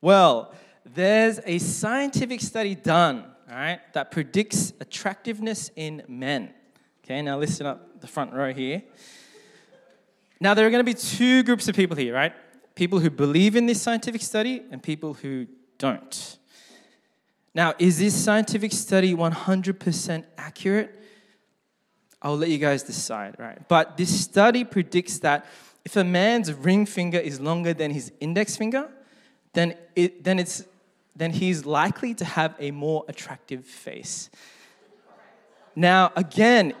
Well, there's a scientific study done, all right, that predicts attractiveness in men. Okay, now listen up the front row here. Now, there are going to be two groups of people here, right? People who believe in this scientific study and people who don't. Now, is this scientific study 100% accurate? I'll let you guys decide, right? But this study predicts that if a man's ring finger is longer than his index finger, then, it, then, it's, then he's likely to have a more attractive face. Now, again,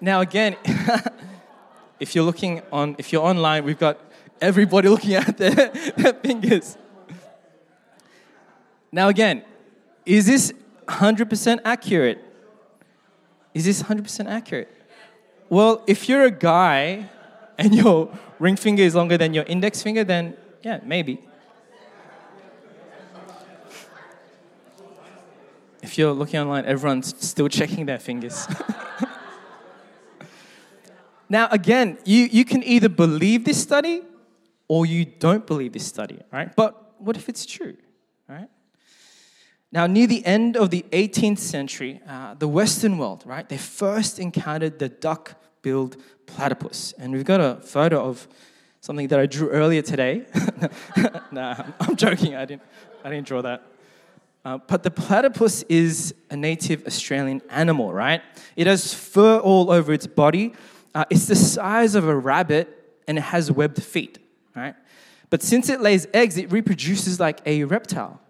now again, if you're looking on, if you're online, we've got everybody looking at their, their fingers. Now, again, is this 100% accurate? Is this 100% accurate? Well, if you're a guy and your ring finger is longer than your index finger, then yeah, maybe. If you're looking online, everyone's still checking their fingers. now, again, you, you can either believe this study or you don't believe this study, right? But what if it's true, right? Now, near the end of the 18th century, uh, the Western world, right, they first encountered the duck billed platypus. And we've got a photo of something that I drew earlier today. nah, I'm joking, I didn't, I didn't draw that. Uh, but the platypus is a native Australian animal, right? It has fur all over its body. Uh, it's the size of a rabbit and it has webbed feet, right? But since it lays eggs, it reproduces like a reptile,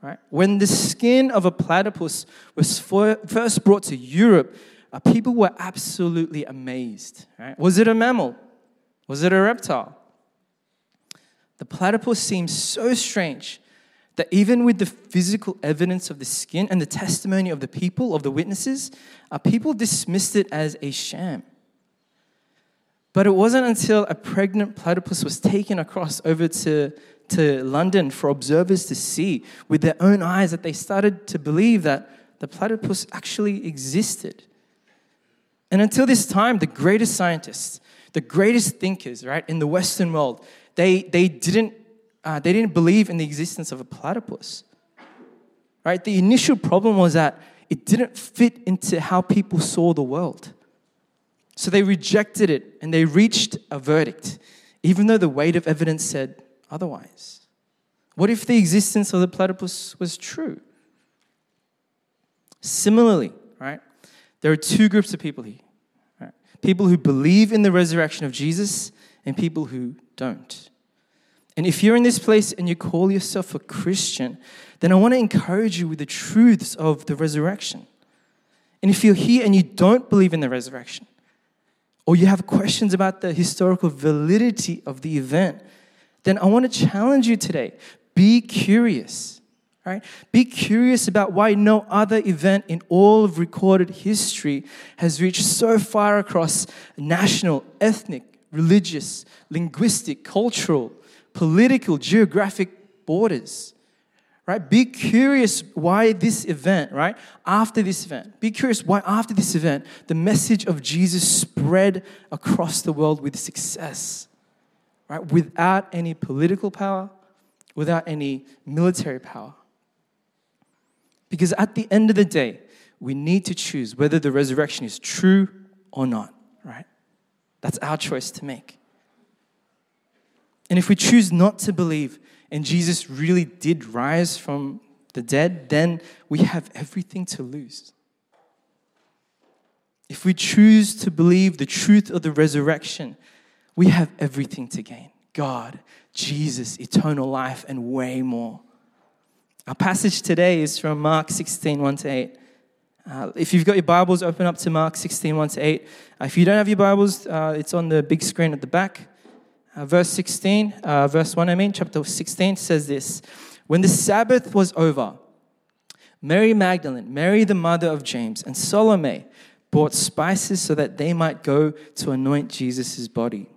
right? When the skin of a platypus was for, first brought to Europe, uh, people were absolutely amazed, right? Was it a mammal? Was it a reptile? The platypus seems so strange that even with the physical evidence of the skin and the testimony of the people, of the witnesses, uh, people dismissed it as a sham. But it wasn't until a pregnant platypus was taken across over to, to London for observers to see with their own eyes that they started to believe that the platypus actually existed. And until this time, the greatest scientists, the greatest thinkers, right, in the Western world, they, they didn't uh, they didn't believe in the existence of a platypus. Right? The initial problem was that it didn't fit into how people saw the world. So they rejected it and they reached a verdict, even though the weight of evidence said otherwise. What if the existence of the platypus was true? Similarly, right, there are two groups of people here right? people who believe in the resurrection of Jesus and people who don't. And if you're in this place and you call yourself a Christian, then I want to encourage you with the truths of the resurrection. And if you're here and you don't believe in the resurrection, or you have questions about the historical validity of the event, then I want to challenge you today. Be curious, right? Be curious about why no other event in all of recorded history has reached so far across national, ethnic, religious, linguistic, cultural, political, geographic borders. Right? Be curious why this event, right? After this event, be curious why after this event, the message of Jesus spread across the world with success, right? Without any political power, without any military power. Because at the end of the day, we need to choose whether the resurrection is true or not, right? That's our choice to make. And if we choose not to believe and Jesus really did rise from the dead, then we have everything to lose. If we choose to believe the truth of the resurrection, we have everything to gain God, Jesus, eternal life, and way more. Our passage today is from Mark 16, 1 to 8. Uh, if you've got your Bibles, open up to Mark 16, 1 to 8. Uh, if you don't have your Bibles, uh, it's on the big screen at the back. Uh, verse 16, uh, verse 1, I mean, chapter 16 says this When the Sabbath was over, Mary Magdalene, Mary the mother of James, and Salome bought spices so that they might go to anoint Jesus' body.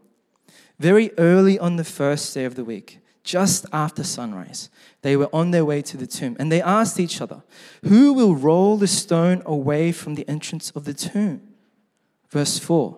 Very early on the first day of the week, just after sunrise, they were on their way to the tomb, and they asked each other, Who will roll the stone away from the entrance of the tomb? Verse 4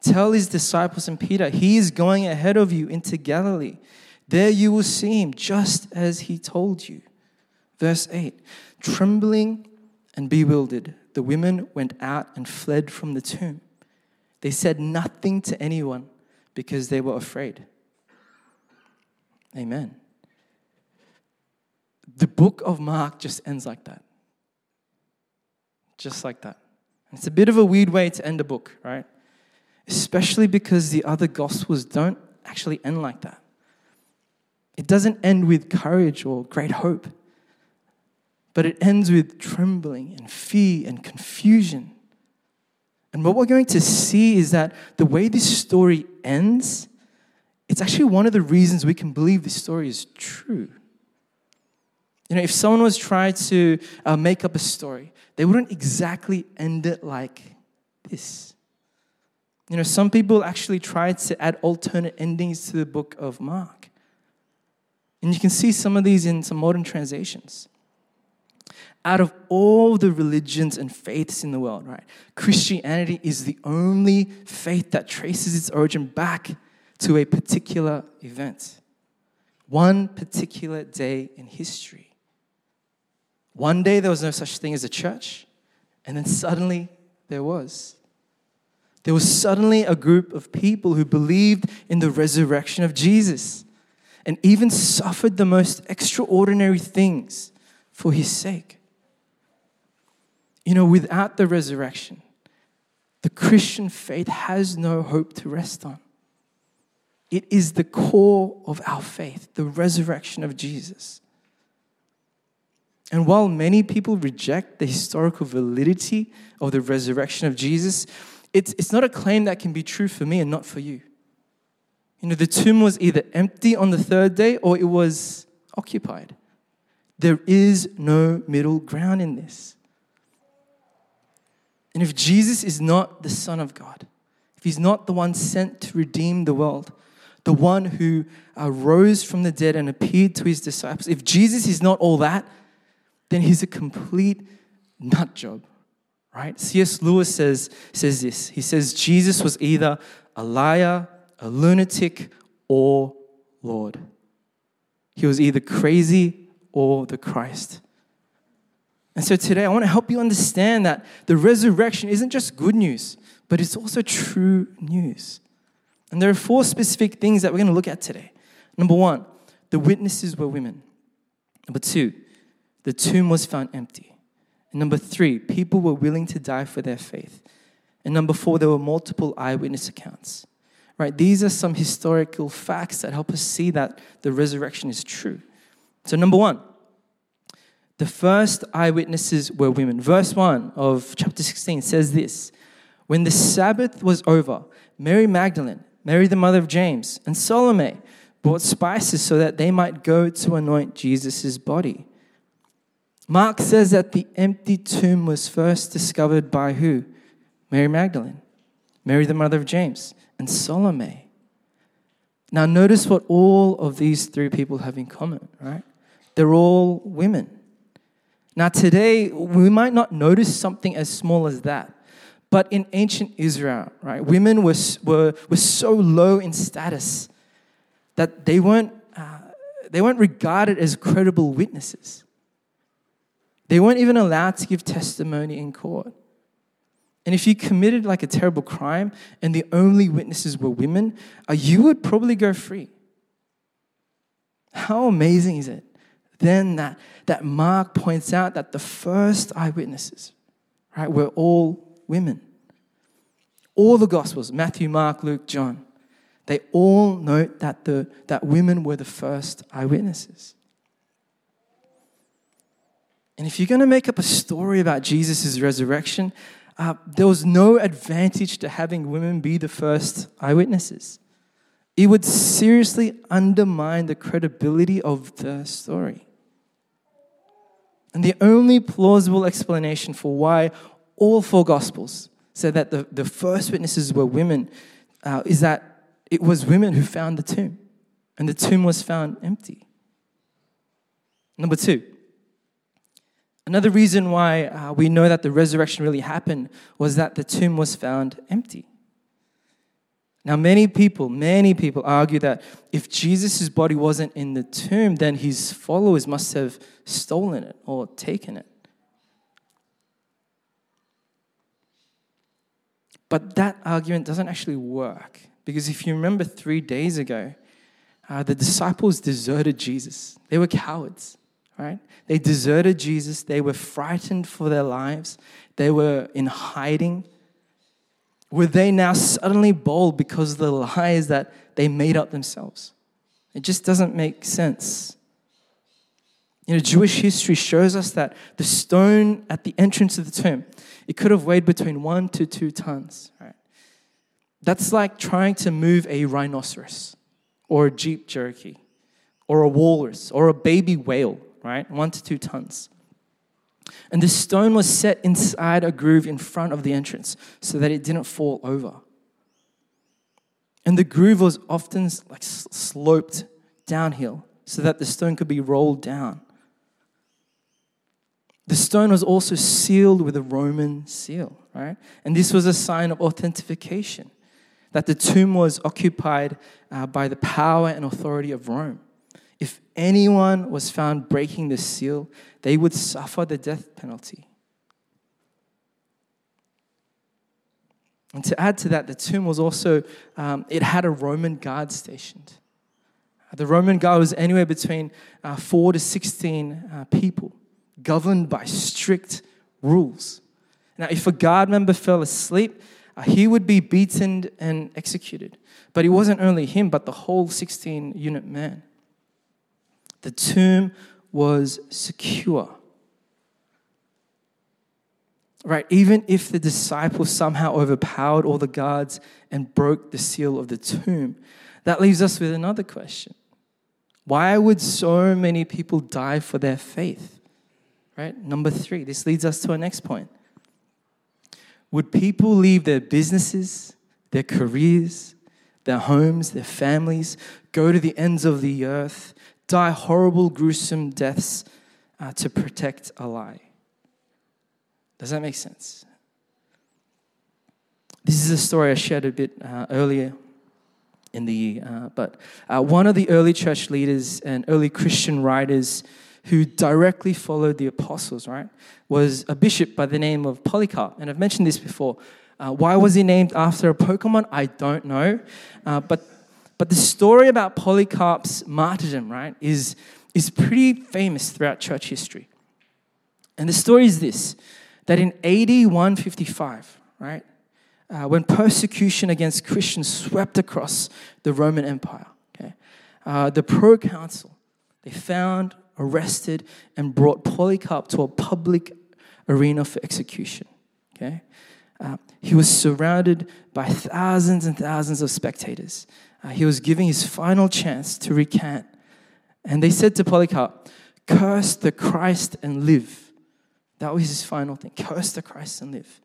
tell his disciples and Peter, he is going ahead of you into Galilee. There you will see him just as he told you. Verse 8 Trembling and bewildered, the women went out and fled from the tomb. They said nothing to anyone because they were afraid. Amen. The book of Mark just ends like that. Just like that. It's a bit of a weird way to end a book, right? Especially because the other gospels don't actually end like that. It doesn't end with courage or great hope, but it ends with trembling and fear and confusion. And what we're going to see is that the way this story ends, it's actually one of the reasons we can believe this story is true. You know, if someone was trying to uh, make up a story, they wouldn't exactly end it like this. You know, some people actually tried to add alternate endings to the book of Mark. And you can see some of these in some modern translations. Out of all the religions and faiths in the world, right, Christianity is the only faith that traces its origin back to a particular event, one particular day in history. One day there was no such thing as a church, and then suddenly there was. There was suddenly a group of people who believed in the resurrection of Jesus and even suffered the most extraordinary things for his sake. You know, without the resurrection, the Christian faith has no hope to rest on. It is the core of our faith, the resurrection of Jesus. And while many people reject the historical validity of the resurrection of Jesus, it's, it's not a claim that can be true for me and not for you. You know, the tomb was either empty on the third day or it was occupied. There is no middle ground in this. And if Jesus is not the Son of God, if he's not the one sent to redeem the world, the one who uh, rose from the dead and appeared to his disciples, if Jesus is not all that, then he's a complete nut job, right? C.S. Lewis says, says this. He says Jesus was either a liar a lunatic or Lord. He was either crazy or the Christ. And so today I want to help you understand that the resurrection isn't just good news, but it's also true news. And there are four specific things that we're going to look at today. Number one, the witnesses were women. Number two, the tomb was found empty. Number three, people were willing to die for their faith. And number four, there were multiple eyewitness accounts right? These are some historical facts that help us see that the resurrection is true. So, number one, the first eyewitnesses were women. Verse 1 of chapter 16 says this When the Sabbath was over, Mary Magdalene, Mary the mother of James, and Salome brought spices so that they might go to anoint Jesus' body. Mark says that the empty tomb was first discovered by who? Mary Magdalene, Mary the mother of James, and Salome. Now, notice what all of these three people have in common, right? They're all women. Now, today, we might not notice something as small as that, but in ancient Israel, right, women were, were, were so low in status that they weren't, uh, they weren't regarded as credible witnesses. They weren't even allowed to give testimony in court. And if you committed like a terrible crime and the only witnesses were women, uh, you would probably go free. How amazing is it then that, that Mark points out that the first eyewitnesses, right, were all women. All the Gospels, Matthew, Mark, Luke, John, they all note that, the, that women were the first eyewitnesses. And if you're going to make up a story about Jesus' resurrection, uh, there was no advantage to having women be the first eyewitnesses. It would seriously undermine the credibility of the story. And the only plausible explanation for why all four Gospels said that the, the first witnesses were women uh, is that it was women who found the tomb, and the tomb was found empty. Number two, another reason why uh, we know that the resurrection really happened was that the tomb was found empty. Now, many people, many people argue that if Jesus' body wasn't in the tomb, then his followers must have stolen it or taken it. But that argument doesn't actually work because if you remember three days ago, uh, the disciples deserted Jesus. They were cowards, right? They deserted Jesus. They were frightened for their lives. They were in hiding were they now suddenly bold because of the lies that they made up themselves? It just doesn't make sense. You know, Jewish history shows us that the stone at the entrance of the tomb, it could have weighed between one to two tons. Right? That's like trying to move a rhinoceros or a Jeep Cherokee or a walrus or a baby whale, right? One to two tons. And the stone was set inside a groove in front of the entrance so that it didn't fall over. And the groove was often like sloped downhill so that the stone could be rolled down. The stone was also sealed with a Roman seal, right? And this was a sign of authentication that the tomb was occupied uh, by the power and authority of Rome. If anyone was found breaking the seal, they would suffer the death penalty. And to add to that, the tomb was also, um, it had a Roman guard stationed. The Roman guard was anywhere between uh, four to 16 uh, people, governed by strict rules. Now, if a guard member fell asleep, uh, he would be beaten and executed. But it wasn't only him, but the whole 16 unit man. The tomb was secure. Right, even if the disciples somehow overpowered all the guards and broke the seal of the tomb, that leaves us with another question. Why would so many people die for their faith? Right? Number three, this leads us to our next point. Would people leave their businesses, their careers, their homes, their families, go to the ends of the earth die horrible, gruesome deaths uh, to protect a lie. Does that make sense? This is a story I shared a bit uh, earlier in the year, uh, but uh, one of the early church leaders and early Christian writers who directly followed the apostles, right, was a bishop by the name of Polycarp. And I've mentioned this before. Uh, why was he named after a Pokemon? I don't know. Uh, but but the story about Polycarp's martyrdom, right, is, is pretty famous throughout church history. And the story is this that in AD 155, right, uh, when persecution against Christians swept across the Roman Empire, okay, uh, the proconsul, they found, arrested, and brought Polycarp to a public arena for execution. Okay? Uh, he was surrounded by thousands and thousands of spectators uh, he was giving his final chance to recant. And they said to Polycarp, Curse the Christ and live. That was his final thing. Curse the Christ and live.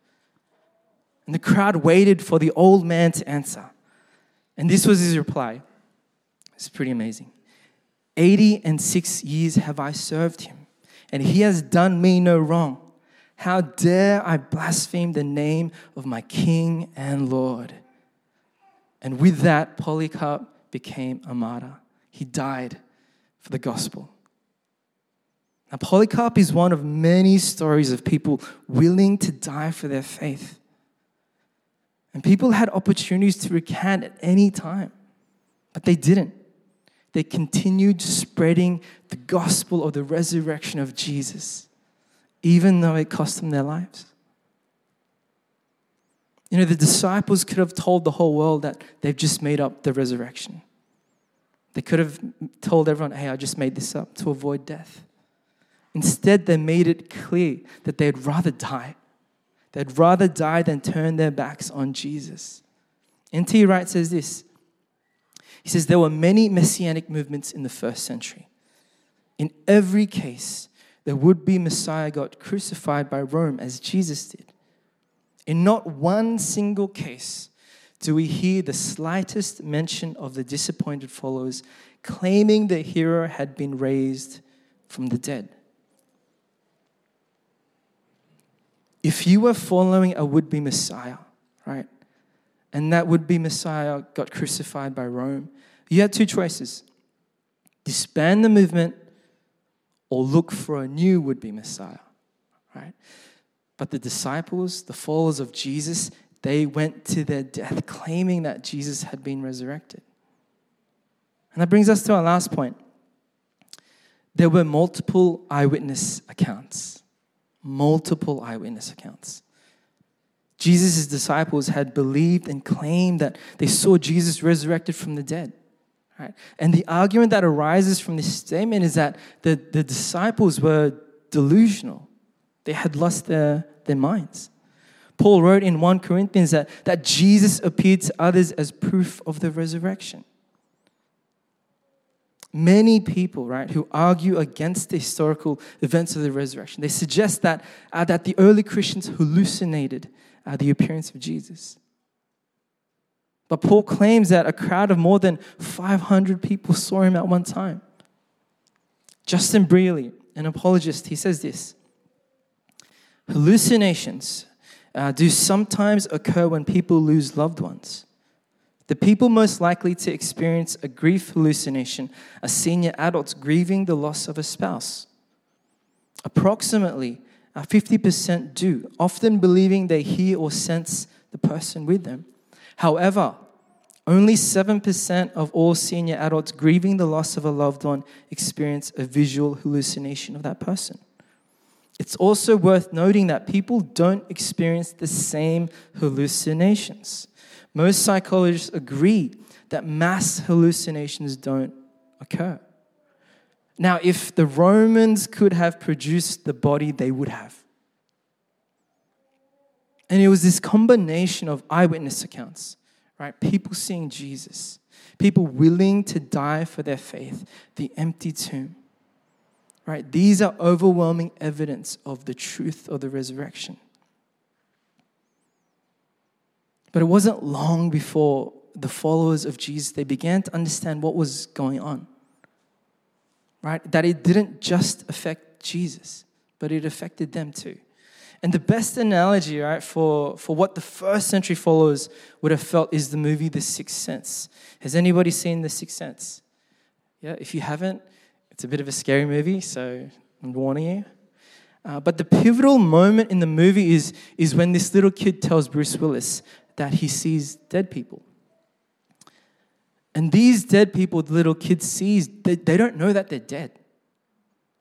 And the crowd waited for the old man to answer. And this was his reply. It's pretty amazing. 80 and six years have I served him, and he has done me no wrong. How dare I blaspheme the name of my King and Lord? And with that, Polycarp became a martyr. He died for the gospel. Now, Polycarp is one of many stories of people willing to die for their faith. And people had opportunities to recant at any time, but they didn't. They continued spreading the gospel of the resurrection of Jesus, even though it cost them their lives. You know, the disciples could have told the whole world that they've just made up the resurrection. They could have told everyone, hey, I just made this up to avoid death. Instead, they made it clear that they'd rather die. They'd rather die than turn their backs on Jesus. N.T. Wright says this He says, There were many messianic movements in the first century. In every case, the would be Messiah got crucified by Rome as Jesus did. In not one single case do we hear the slightest mention of the disappointed followers claiming the hero had been raised from the dead. If you were following a would be Messiah, right, and that would be Messiah got crucified by Rome, you had two choices disband the movement or look for a new would be Messiah, right? But the disciples, the followers of Jesus, they went to their death claiming that Jesus had been resurrected. And that brings us to our last point. There were multiple eyewitness accounts. Multiple eyewitness accounts. Jesus' disciples had believed and claimed that they saw Jesus resurrected from the dead. Right? And the argument that arises from this statement is that the, the disciples were delusional, they had lost their, their minds. Paul wrote in 1 Corinthians that, that Jesus appeared to others as proof of the resurrection. Many people, right, who argue against the historical events of the resurrection, they suggest that, uh, that the early Christians hallucinated uh, the appearance of Jesus. But Paul claims that a crowd of more than 500 people saw him at one time. Justin Brierley, an apologist, he says this Hallucinations uh, do sometimes occur when people lose loved ones. The people most likely to experience a grief hallucination are senior adults grieving the loss of a spouse. Approximately uh, 50% do, often believing they hear or sense the person with them. However, only 7% of all senior adults grieving the loss of a loved one experience a visual hallucination of that person. It's also worth noting that people don't experience the same hallucinations. Most psychologists agree that mass hallucinations don't occur. Now, if the Romans could have produced the body, they would have. And it was this combination of eyewitness accounts right? People seeing Jesus, people willing to die for their faith, the empty tomb, right? These are overwhelming evidence of the truth of the resurrection. But it wasn't long before the followers of Jesus they began to understand what was going on. Right? That it didn't just affect Jesus, but it affected them too. And the best analogy, right, for, for what the first century followers would have felt is the movie The Sixth Sense. Has anybody seen The Sixth Sense? Yeah, if you haven't, it's a bit of a scary movie, so I'm warning you. Uh, but the pivotal moment in the movie is, is when this little kid tells Bruce Willis that he sees dead people. And these dead people the little kid sees, they, they don't know that they're dead.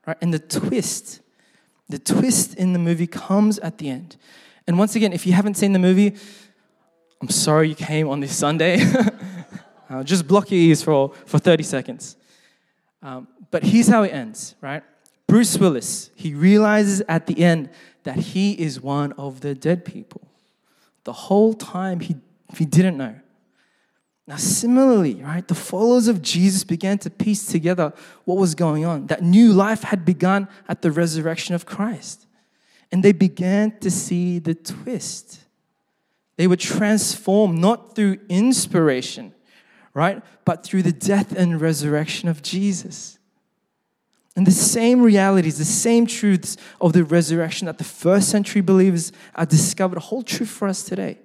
Right? And the twist the twist in the movie comes at the end. And once again, if you haven't seen the movie, I'm sorry you came on this Sunday. uh, just block your ears for, for 30 seconds. Um, but here's how it ends, right? Bruce Willis, he realizes at the end that he is one of the dead people. The whole time he, he didn't know. Now, similarly, right, the followers of Jesus began to piece together what was going on. That new life had begun at the resurrection of Christ. And they began to see the twist. They were transformed not through inspiration, right, but through the death and resurrection of Jesus. And the same realities, the same truths of the resurrection that the first century believers are discovered hold true for us today.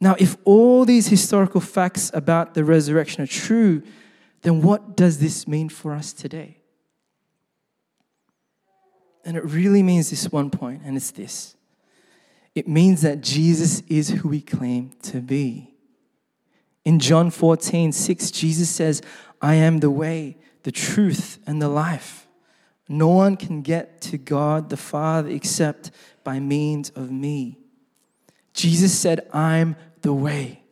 Now, if all these historical facts about the resurrection are true, then what does this mean for us today? And it really means this one point, and it's this it means that Jesus is who we claim to be. In John 14, 6, Jesus says, I am the way, the truth, and the life. No one can get to God the Father except by means of me. Jesus said, I'm the way.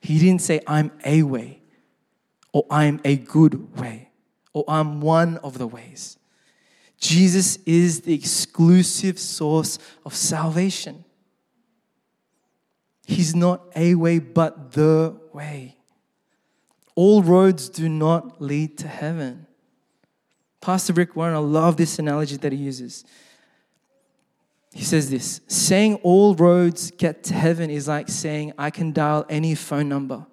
He didn't say, I'm a way, or I'm a good way, or I'm one of the ways. Jesus is the exclusive source of salvation. He's not a way, but the way. All roads do not lead to heaven. Pastor Rick Warren, I love this analogy that he uses. He says this saying all roads get to heaven is like saying I can dial any phone number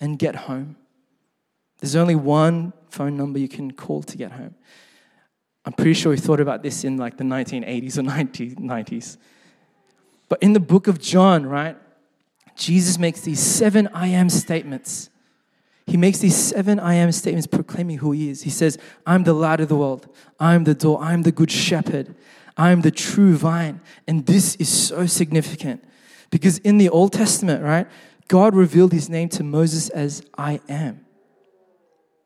and get home. There's only one phone number you can call to get home. I'm pretty sure he thought about this in like the 1980s or 1990s. But in the book of John, right, Jesus makes these seven I am statements. He makes these seven I am statements proclaiming who he is. He says, I'm the light of the world. I'm the door. I'm the good shepherd. I'm the true vine. And this is so significant because in the Old Testament, right, God revealed his name to Moses as I am.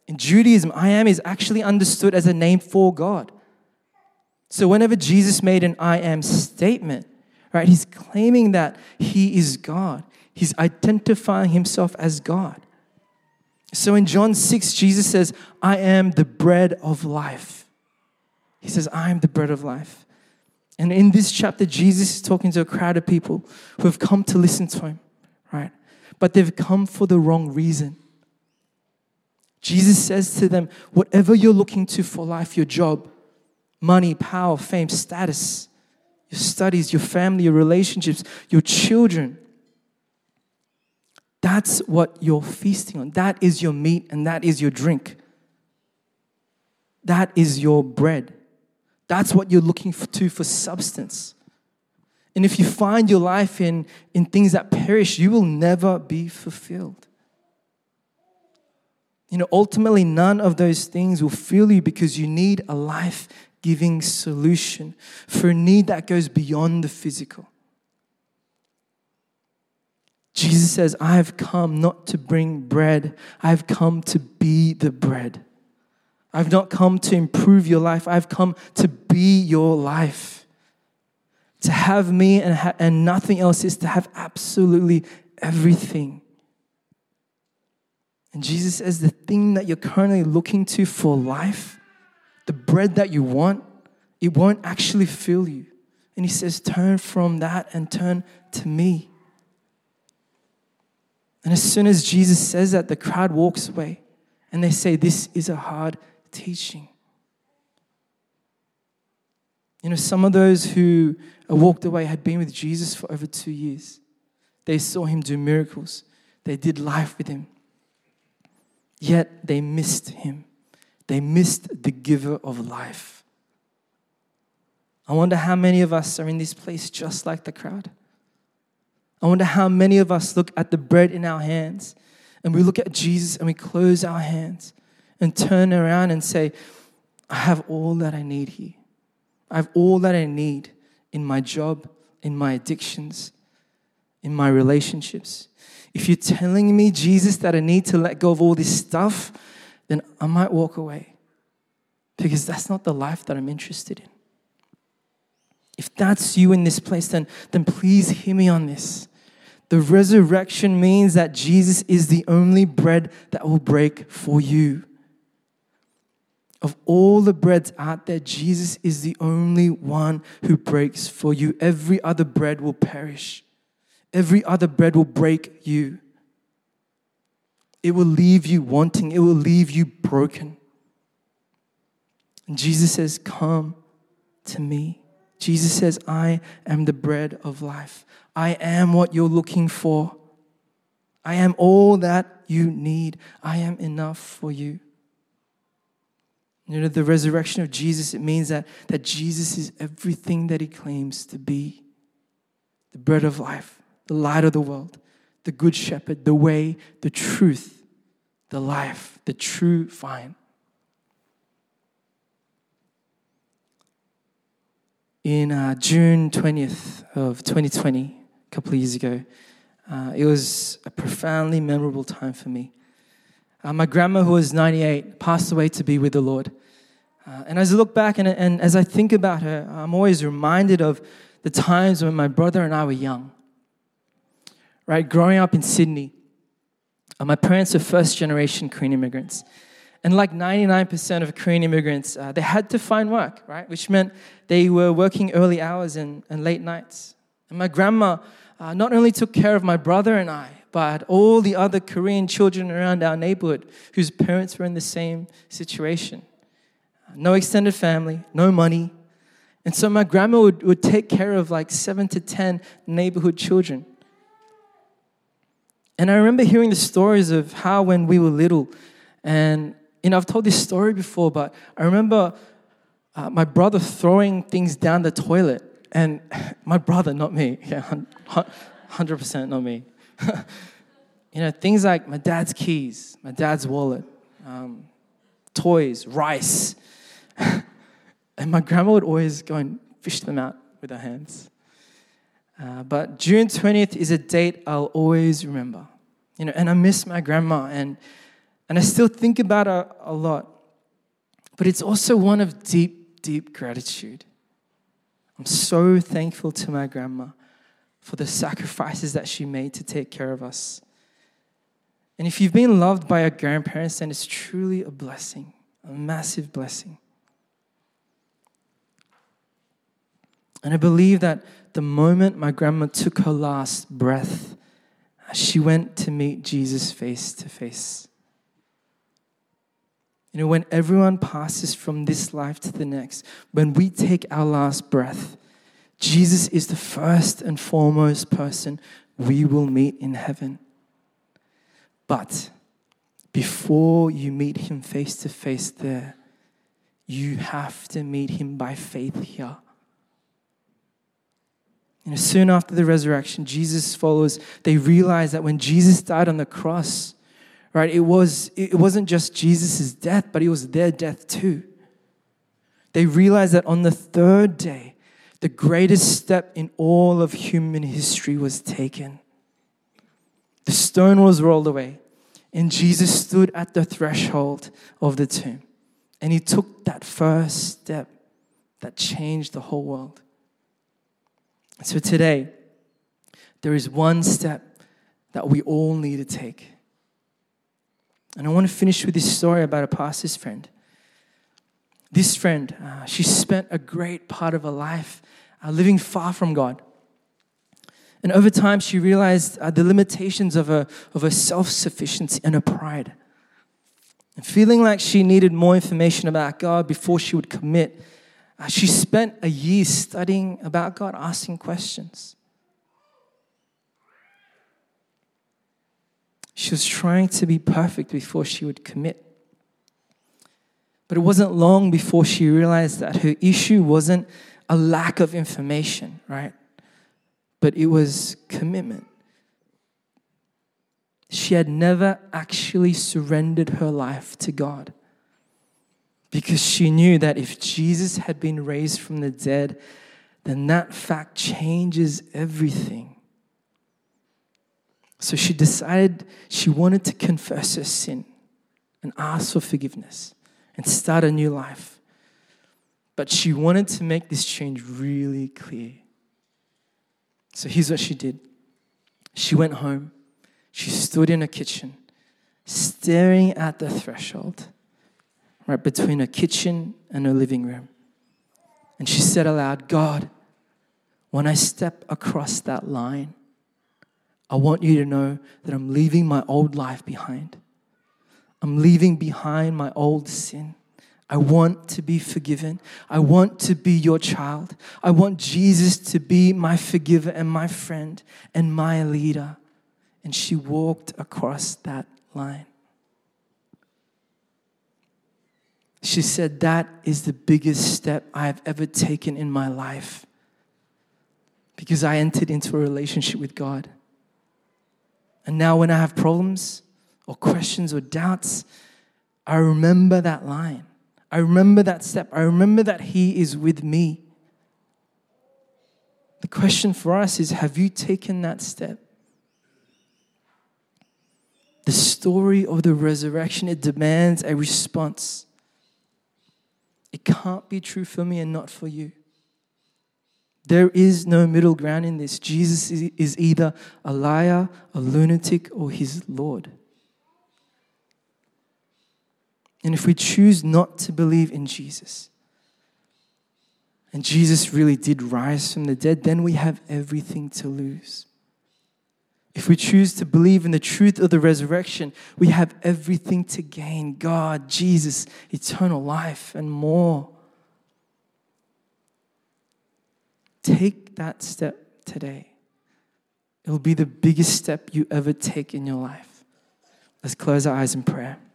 In Judaism, I am is actually understood as a name for God. So whenever Jesus made an I am statement, right, he's claiming that he is God. He's identifying himself as God. So in John 6, Jesus says, I am the bread of life. He says, I am the bread of life. And in this chapter, Jesus is talking to a crowd of people who have come to listen to him, right? But they've come for the wrong reason. Jesus says to them, whatever you're looking to for life, your job, money, power, fame, status, your studies, your family, your relationships, your children, that's what you're feasting on. That is your meat and that is your drink. That is your bread. That's what you're looking for, to for substance. And if you find your life in, in things that perish, you will never be fulfilled. You know, ultimately, none of those things will fill you because you need a life giving solution for a need that goes beyond the physical. Jesus says, I have come not to bring bread, I have come to be the bread. I've not come to improve your life, I've come to be your life. To have me and, ha- and nothing else is to have absolutely everything. And Jesus says, the thing that you're currently looking to for life, the bread that you want, it won't actually fill you. And he says, turn from that and turn to me. And as soon as Jesus says that, the crowd walks away and they say, This is a hard teaching. You know, some of those who walked away had been with Jesus for over two years. They saw him do miracles, they did life with him. Yet they missed him. They missed the giver of life. I wonder how many of us are in this place just like the crowd. I wonder how many of us look at the bread in our hands and we look at Jesus and we close our hands and turn around and say, I have all that I need here. I have all that I need in my job, in my addictions, in my relationships. If you're telling me, Jesus, that I need to let go of all this stuff, then I might walk away because that's not the life that I'm interested in. If that's you in this place, then, then please hear me on this. The resurrection means that Jesus is the only bread that will break for you. Of all the breads out there, Jesus is the only one who breaks for you. Every other bread will perish, every other bread will break you. It will leave you wanting, it will leave you broken. And Jesus says, Come to me. Jesus says, I am the bread of life. I am what you're looking for. I am all that you need. I am enough for you. You know, the resurrection of Jesus, it means that, that Jesus is everything that he claims to be the bread of life, the light of the world, the good shepherd, the way, the truth, the life, the true vine. In uh, June 20th of 2020, a couple of years ago. Uh, it was a profoundly memorable time for me. Uh, my grandma, who was 98, passed away to be with the Lord. Uh, and as I look back and, and as I think about her, I'm always reminded of the times when my brother and I were young. Right, growing up in Sydney, uh, my parents were first generation Korean immigrants. And like 99% of Korean immigrants, uh, they had to find work, right? Which meant they were working early hours and, and late nights. And my grandma uh, not only took care of my brother and I, but all the other Korean children around our neighborhood whose parents were in the same situation. no extended family, no money. And so my grandma would, would take care of like seven to 10 neighborhood children. And I remember hearing the stories of how when we were little, and you know, I've told this story before, but I remember uh, my brother throwing things down the toilet. And my brother, not me, yeah, 100% not me. you know, things like my dad's keys, my dad's wallet, um, toys, rice. and my grandma would always go and fish them out with her hands. Uh, but June 20th is a date I'll always remember. You know, and I miss my grandma and, and I still think about it a lot. But it's also one of deep, deep gratitude. I'm so thankful to my grandma for the sacrifices that she made to take care of us. And if you've been loved by your grandparents, then it's truly a blessing, a massive blessing. And I believe that the moment my grandma took her last breath, she went to meet Jesus face to face. You know, when everyone passes from this life to the next, when we take our last breath, Jesus is the first and foremost person we will meet in heaven. But before you meet him face to face there, you have to meet him by faith here. You know, soon after the resurrection, Jesus' followers, they realize that when Jesus died on the cross, right, it, was, it wasn't just Jesus' death, but it was their death too. They realized that on the third day, the greatest step in all of human history was taken. The stone was rolled away, and Jesus stood at the threshold of the tomb. And he took that first step that changed the whole world. So today, there is one step that we all need to take. And I want to finish with this story about a pastor's friend. This friend, uh, she spent a great part of her life uh, living far from God. And over time, she realized uh, the limitations of her, of her self sufficiency and her pride. And feeling like she needed more information about God before she would commit, uh, she spent a year studying about God, asking questions. She was trying to be perfect before she would commit. But it wasn't long before she realized that her issue wasn't a lack of information, right? But it was commitment. She had never actually surrendered her life to God because she knew that if Jesus had been raised from the dead, then that fact changes everything. So she decided she wanted to confess her sin and ask for forgiveness and start a new life. But she wanted to make this change really clear. So here's what she did she went home, she stood in her kitchen, staring at the threshold right between her kitchen and her living room. And she said aloud, God, when I step across that line, I want you to know that I'm leaving my old life behind. I'm leaving behind my old sin. I want to be forgiven. I want to be your child. I want Jesus to be my forgiver and my friend and my leader. And she walked across that line. She said, That is the biggest step I have ever taken in my life because I entered into a relationship with God. And now, when I have problems or questions or doubts, I remember that line. I remember that step. I remember that He is with me. The question for us is Have you taken that step? The story of the resurrection, it demands a response. It can't be true for me and not for you. There is no middle ground in this. Jesus is either a liar, a lunatic, or his Lord. And if we choose not to believe in Jesus, and Jesus really did rise from the dead, then we have everything to lose. If we choose to believe in the truth of the resurrection, we have everything to gain God, Jesus, eternal life, and more. Take that step today. It will be the biggest step you ever take in your life. Let's close our eyes in prayer.